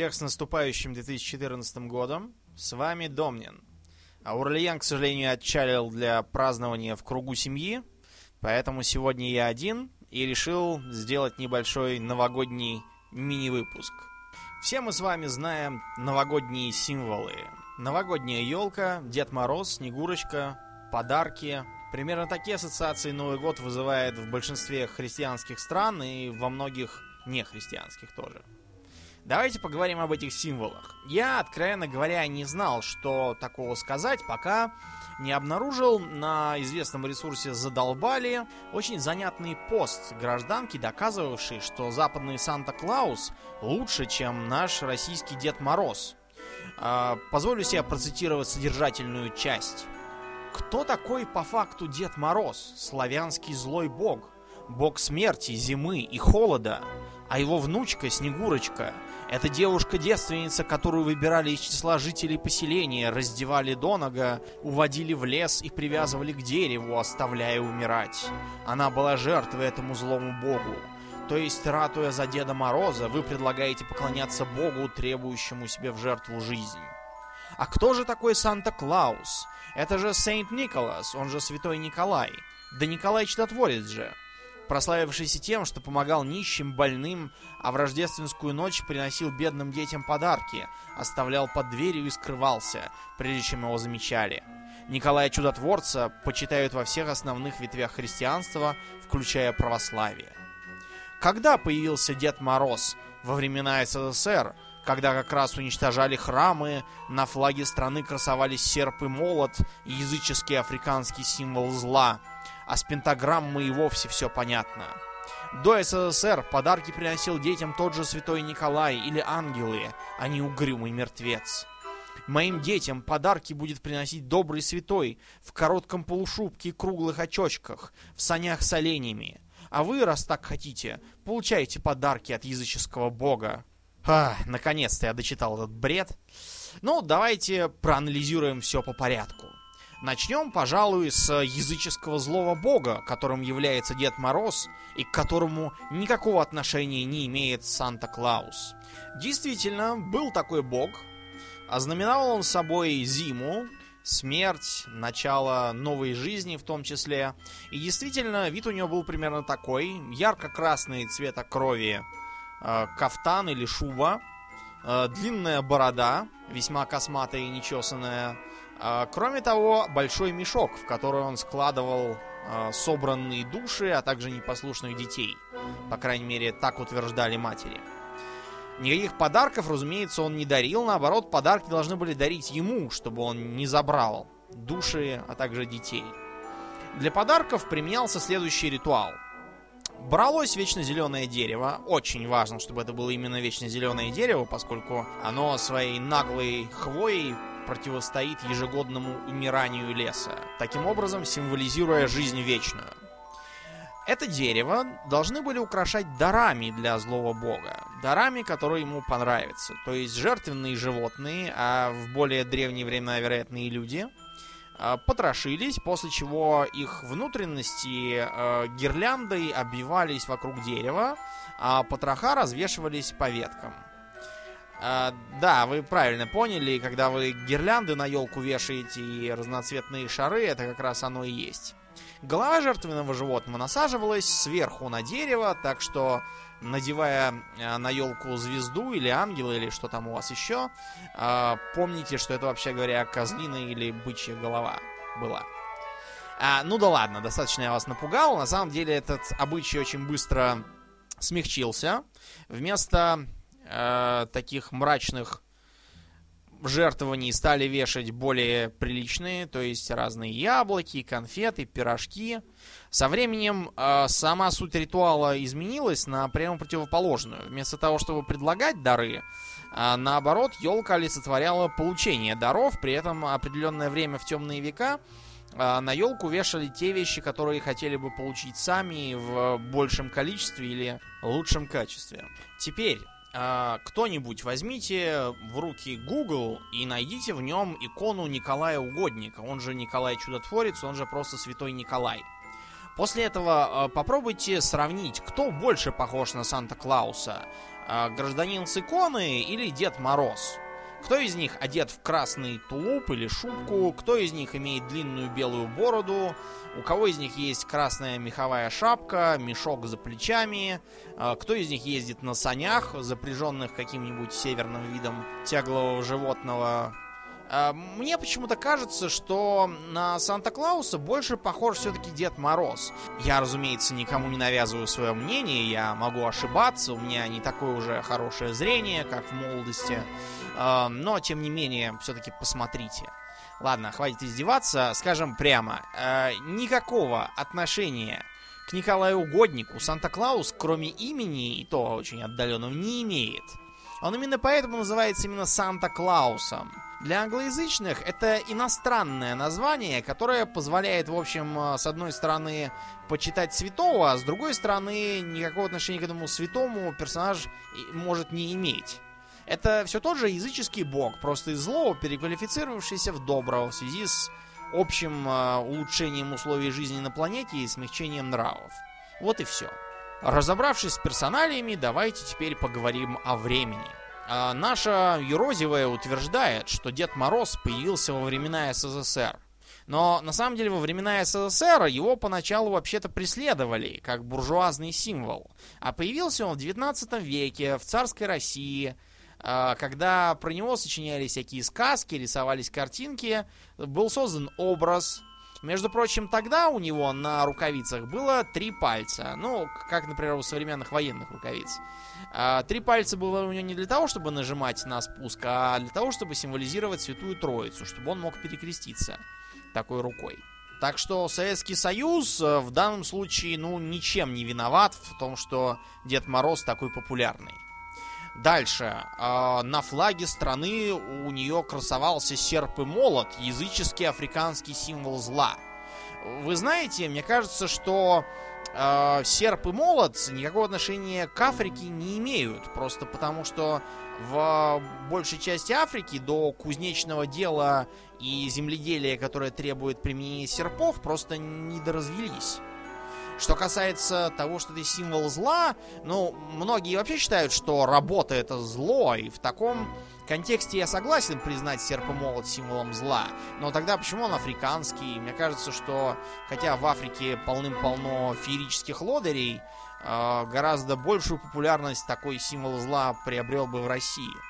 Всех с наступающим 2014 годом. С вами Домнин. Аурлиен, к сожалению, отчалил для празднования в кругу семьи, поэтому сегодня я один и решил сделать небольшой новогодний мини-выпуск. Все мы с вами знаем новогодние символы. Новогодняя елка, Дед Мороз, Снегурочка, подарки. Примерно такие ассоциации Новый год вызывает в большинстве христианских стран и во многих нехристианских тоже. Давайте поговорим об этих символах. Я, откровенно говоря, не знал, что такого сказать, пока не обнаружил на известном ресурсе «Задолбали» очень занятный пост гражданки, доказывавший, что западный Санта-Клаус лучше, чем наш российский Дед Мороз. А, позволю себе процитировать содержательную часть. Кто такой по факту Дед Мороз, славянский злой бог? Бог смерти, зимы и холода. А его внучка Снегурочка – это девушка-девственница, которую выбирали из числа жителей поселения, раздевали до нога, уводили в лес и привязывали к дереву, оставляя умирать. Она была жертвой этому злому богу. То есть, ратуя за Деда Мороза, вы предлагаете поклоняться богу, требующему себе в жертву жизнь. А кто же такой Санта-Клаус? Это же Сейнт Николас, он же Святой Николай. Да Николай Чудотворец же прославившийся тем, что помогал нищим, больным, а в рождественскую ночь приносил бедным детям подарки, оставлял под дверью и скрывался, прежде чем его замечали. Николая Чудотворца почитают во всех основных ветвях христианства, включая православие. Когда появился Дед Мороз? Во времена СССР, когда как раз уничтожали храмы, на флаге страны красовались серп и молот, языческий африканский символ зла – а с пентаграммой и вовсе все понятно. До СССР подарки приносил детям тот же святой Николай или ангелы, а не угрюмый мертвец. Моим детям подарки будет приносить добрый святой в коротком полушубке и круглых очочках, в санях с оленями. А вы, раз так хотите, получаете подарки от языческого бога. А, наконец-то я дочитал этот бред. Ну, давайте проанализируем все по порядку. Начнем, пожалуй, с языческого злого бога, которым является Дед Мороз, и к которому никакого отношения не имеет Санта-Клаус. Действительно, был такой бог. Ознаменовал он собой зиму, смерть, начало новой жизни в том числе. И действительно, вид у него был примерно такой. Ярко-красный цвета крови э, кафтан или шуба, длинная борода, весьма косматая и нечесанная, а, кроме того, большой мешок, в который он складывал а, собранные души, а также непослушных детей. По крайней мере, так утверждали матери. Никаких подарков, разумеется, он не дарил. Наоборот, подарки должны были дарить ему, чтобы он не забрал души, а также детей. Для подарков применялся следующий ритуал. Бралось вечно зеленое дерево. Очень важно, чтобы это было именно вечно зеленое дерево, поскольку оно своей наглой хвоей противостоит ежегодному умиранию леса, таким образом символизируя жизнь вечную. Это дерево должны были украшать дарами для злого бога, дарами, которые ему понравятся, то есть жертвенные животные, а в более древние времена, вероятно, и люди, потрошились, после чего их внутренности э, гирляндой обвивались вокруг дерева, а потроха развешивались по веткам. А, да, вы правильно поняли, когда вы гирлянды на елку вешаете и разноцветные шары, это как раз оно и есть. Голова жертвенного животного насаживалась сверху на дерево, так что, надевая а, на елку звезду или ангела, или что там у вас еще, а, помните, что это, вообще говоря, козлиная или бычья голова была. А, ну да ладно, достаточно я вас напугал. На самом деле этот обычай очень быстро смягчился. Вместо э, таких мрачных жертвований стали вешать более приличные, то есть разные яблоки, конфеты, пирожки. Со временем э, сама суть ритуала изменилась на прямо противоположную. Вместо того, чтобы предлагать дары, э, наоборот, елка олицетворяла получение даров, при этом определенное время в темные века э, на елку вешали те вещи, которые хотели бы получить сами в большем количестве или лучшем качестве. Теперь, кто-нибудь возьмите в руки Google и найдите в нем икону Николая Угодника. Он же Николай Чудотворец, он же просто Святой Николай. После этого а, попробуйте сравнить, кто больше похож на Санта-Клауса. А, гражданин с иконы или Дед Мороз? Кто из них одет в красный тулуп или шубку? Кто из них имеет длинную белую бороду? У кого из них есть красная меховая шапка, мешок за плечами? А, кто из них ездит на санях, запряженных каким-нибудь северным видом тяглового животного? А, мне почему-то кажется, что на Санта-Клауса больше похож все-таки Дед Мороз. Я, разумеется, никому не навязываю свое мнение, я могу ошибаться, у меня не такое уже хорошее зрение, как в молодости. А, но, тем не менее, все-таки посмотрите. Ладно, хватит издеваться, скажем прямо. А, никакого отношения к Николаю Угоднику Санта-Клаус, кроме имени, и то очень отдаленного, не имеет. Он именно поэтому называется именно Санта-Клаусом. Для англоязычных это иностранное название, которое позволяет, в общем, э, с одной стороны почитать святого, а с другой стороны никакого отношения к этому святому персонаж может не иметь. Это все тот же языческий бог, просто из злого переквалифицировавшийся в доброго в связи с общим э, улучшением условий жизни на планете и смягчением нравов. Вот и все. Разобравшись с персоналиями, давайте теперь поговорим о времени. А наша Ерозевая утверждает, что Дед Мороз появился во времена СССР. Но на самом деле во времена СССР его поначалу вообще-то преследовали, как буржуазный символ. А появился он в 19 веке, в царской России, а, когда про него сочинялись всякие сказки, рисовались картинки, был создан образ. Между прочим, тогда у него на рукавицах было три пальца. Ну, как, например, у современных военных рукавиц. А, три пальца было у него не для того, чтобы нажимать на спуск, а для того, чтобы символизировать Святую Троицу, чтобы он мог перекреститься такой рукой. Так что Советский Союз э, в данном случае, ну, ничем не виноват в том, что Дед Мороз такой популярный. Дальше. Э, на флаге страны у нее красовался серп и молот, языческий африканский символ зла. Вы знаете, мне кажется, что э, серп и молот никакого отношения к Африке не имеют. Просто потому что в большей части Африки до кузнечного дела и земледелия, которое требует применения серпов, просто не доразвелись. Что касается того, что это символ зла, ну, многие вообще считают, что работа это зло, и в таком контексте я согласен признать серп и молот символом зла. Но тогда почему он африканский? Мне кажется, что хотя в Африке полным-полно феерических лодырей, э, гораздо большую популярность такой символ зла приобрел бы в России.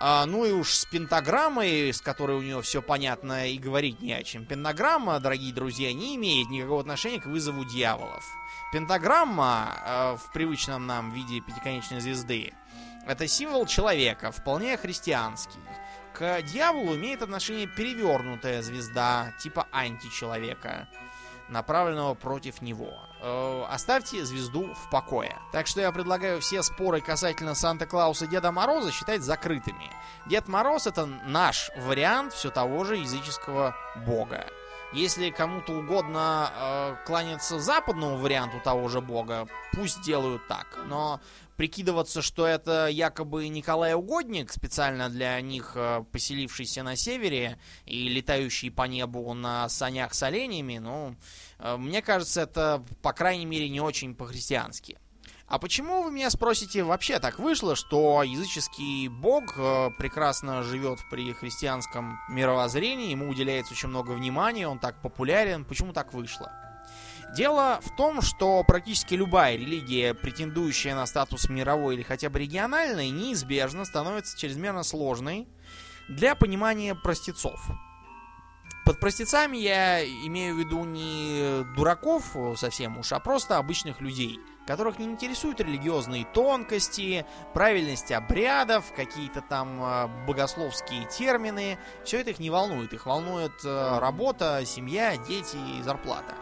А, ну и уж с пентаграммой, с которой у него все понятно и говорить не о чем. Пентаграмма, дорогие друзья, не имеет никакого отношения к вызову дьяволов. Пентаграмма э, в привычном нам виде пятиконечной звезды это символ человека, вполне христианский. К дьяволу имеет отношение перевернутая звезда, типа античеловека, направленного против него. Э, оставьте звезду в покое. Так что я предлагаю все споры касательно Санта-Клауса и Деда Мороза считать закрытыми. Дед Мороз это наш вариант все того же языческого бога. Если кому-то угодно э, кланяться западному варианту того же бога, пусть делают так. Но прикидываться, что это якобы Николай Угодник, специально для них э, поселившийся на севере и летающий по небу на санях с оленями, ну, э, мне кажется, это, по крайней мере, не очень по-христиански. А почему, вы меня спросите, вообще так вышло, что языческий бог э, прекрасно живет при христианском мировоззрении, ему уделяется очень много внимания, он так популярен, почему так вышло? Дело в том, что практически любая религия, претендующая на статус мировой или хотя бы региональной, неизбежно становится чрезмерно сложной для понимания простецов. Под простецами я имею в виду не дураков совсем уж, а просто обычных людей, которых не интересуют религиозные тонкости, правильность обрядов, какие-то там э, богословские термины. Все это их не волнует. Их волнует э, работа, семья, дети и зарплата.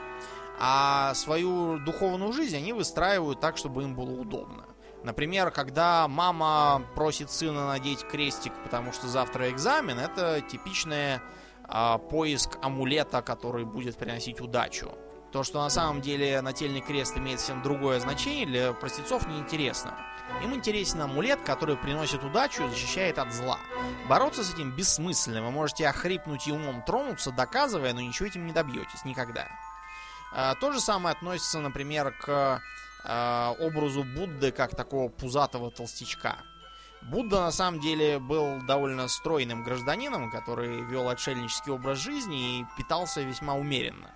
А свою духовную жизнь они выстраивают так, чтобы им было удобно. Например, когда мама просит сына надеть крестик, потому что завтра экзамен, это типичное а, поиск амулета, который будет приносить удачу. То, что на самом деле нательный крест имеет совсем другое значение, для простецов неинтересно. Им интересен амулет, который приносит удачу и защищает от зла. Бороться с этим бессмысленно. Вы можете охрипнуть и умом тронуться, доказывая, но ничего этим не добьетесь никогда. А, то же самое относится, например, к э, образу Будды как такого пузатого толстячка. Будда на самом деле был довольно стройным гражданином, который вел отшельнический образ жизни и питался весьма умеренно.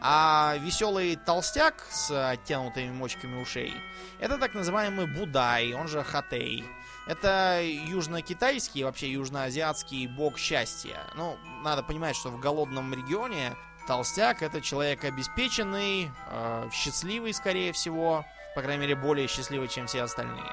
А веселый толстяк с оттянутыми мочками ушей это так называемый Будай, он же Хатей. Это южно-китайский, вообще южноазиатский бог счастья. Ну, надо понимать, что в голодном регионе толстяк это человек обеспеченный, э, счастливый, скорее всего, по крайней мере, более счастливый, чем все остальные.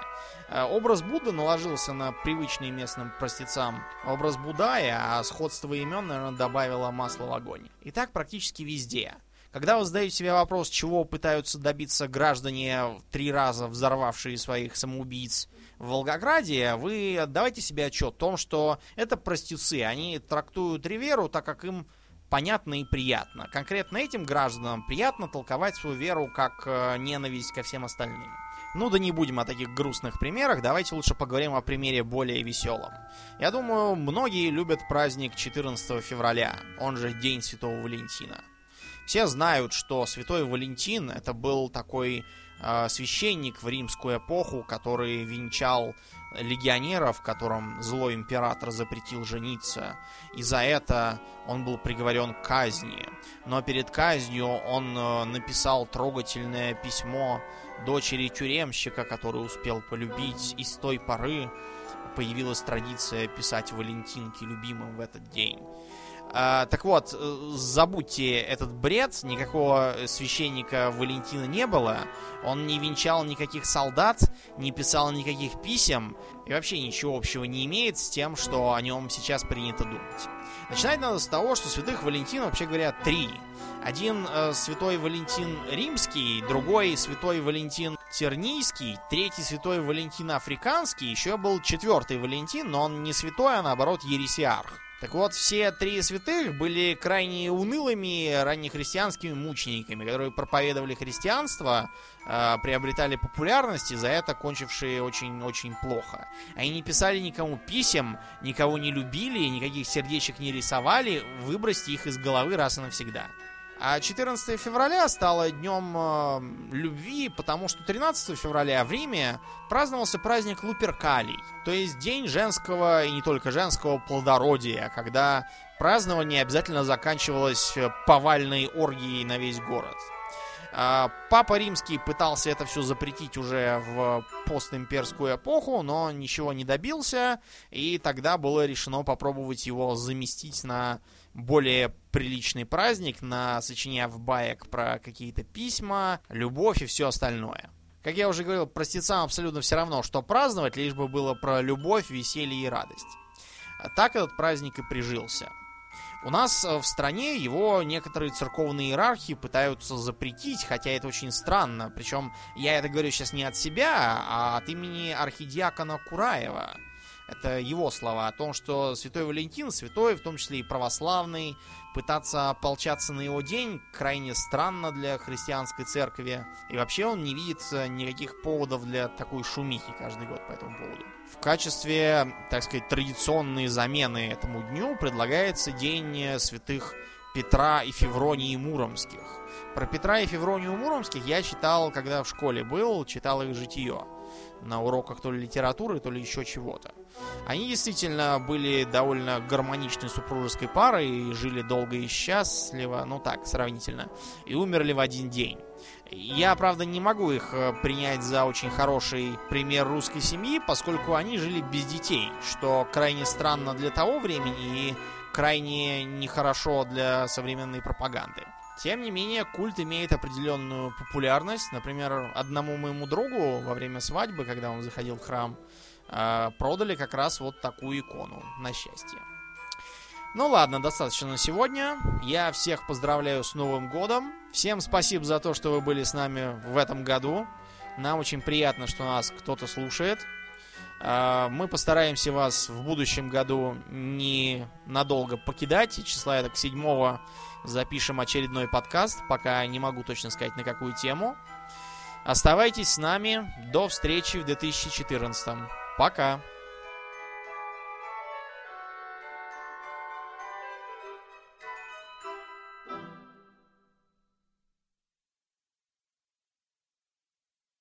Э, образ Будды наложился на привычный местным простецам образ Будая, а сходство имен, наверное, добавило масло в огонь. И так практически везде. Когда вы задаете себе вопрос, чего пытаются добиться граждане, три раза взорвавшие своих самоубийц в Волгограде, вы отдавайте себе отчет о том, что это простецы. Они трактуют Риверу так, как им понятно и приятно. Конкретно этим гражданам приятно толковать свою веру как э, ненависть ко всем остальным. Ну да не будем о таких грустных примерах, давайте лучше поговорим о примере более веселом. Я думаю, многие любят праздник 14 февраля, он же День Святого Валентина. Все знают, что Святой Валентин это был такой священник в римскую эпоху, который венчал легионеров, которым злой император запретил жениться. И за это он был приговорен к казни. Но перед казнью он э, написал трогательное письмо дочери тюремщика, который успел полюбить. И с той поры появилась традиция писать Валентинки любимым в этот день. А, так вот, э, забудьте этот бред, никакого священника Валентина не было, он не венчал никаких солдат, не писал никаких писем и вообще ничего общего не имеет с тем, что о нем сейчас принято думать. Начинать надо с того, что святых Валентин, вообще говоря, три. Один э, святой Валентин римский, другой святой Валентин тернийский, третий святой Валентин африканский, еще был четвертый Валентин, но он не святой, а наоборот ересиарх. Так вот, все три святых были крайне унылыми раннехристианскими мучениками, которые проповедовали христианство, э, приобретали популярность и за это кончившие очень-очень плохо. Они не писали никому писем, никого не любили, никаких сердечек не рисовали, выбросьте их из головы раз и навсегда. А 14 февраля стало днем э, любви, потому что 13 февраля в Риме праздновался праздник Луперкалий, то есть день женского и не только женского плодородия, когда празднование обязательно заканчивалось э, повальной оргией на весь город. А, Папа Римский пытался это все запретить уже в постимперскую эпоху, но ничего не добился, и тогда было решено попробовать его заместить на более приличный праздник, на сочиняв баек про какие-то письма, любовь и все остальное. Как я уже говорил, простецам абсолютно все равно, что праздновать, лишь бы было про любовь, веселье и радость. А так этот праздник и прижился. У нас в стране его некоторые церковные иерархи пытаются запретить, хотя это очень странно. Причем я это говорю сейчас не от себя, а от имени архидиакона Кураева. Это его слова о том, что Святой Валентин, святой, в том числе и православный, пытаться ополчаться на его день крайне странно для христианской церкви. И вообще он не видит э, никаких поводов для такой шумихи каждый год по этому поводу. В качестве, так сказать, традиционной замены этому дню предлагается День святых Петра и Февронии Муромских. Про Петра и Февронию Муромских я читал, когда в школе был, читал их житие на уроках то ли литературы, то ли еще чего-то. Они действительно были довольно гармоничной супружеской парой и жили долго и счастливо, ну так, сравнительно, и умерли в один день. Я, правда, не могу их э, принять за очень хороший пример русской семьи, поскольку они жили без детей, что крайне странно для того времени и крайне нехорошо для современной пропаганды. Тем не менее, культ имеет определенную популярность. Например, одному моему другу во время свадьбы, когда он заходил в храм, э, продали как раз вот такую икону на счастье. Ну ладно, достаточно на сегодня. Я всех поздравляю с Новым годом. Всем спасибо за то, что вы были с нами в этом году. Нам очень приятно, что нас кто-то слушает. Э, мы постараемся вас в будущем году не надолго покидать. Числа это к 7 запишем очередной подкаст, пока не могу точно сказать на какую тему. Оставайтесь с нами. До встречи в 2014. Пока.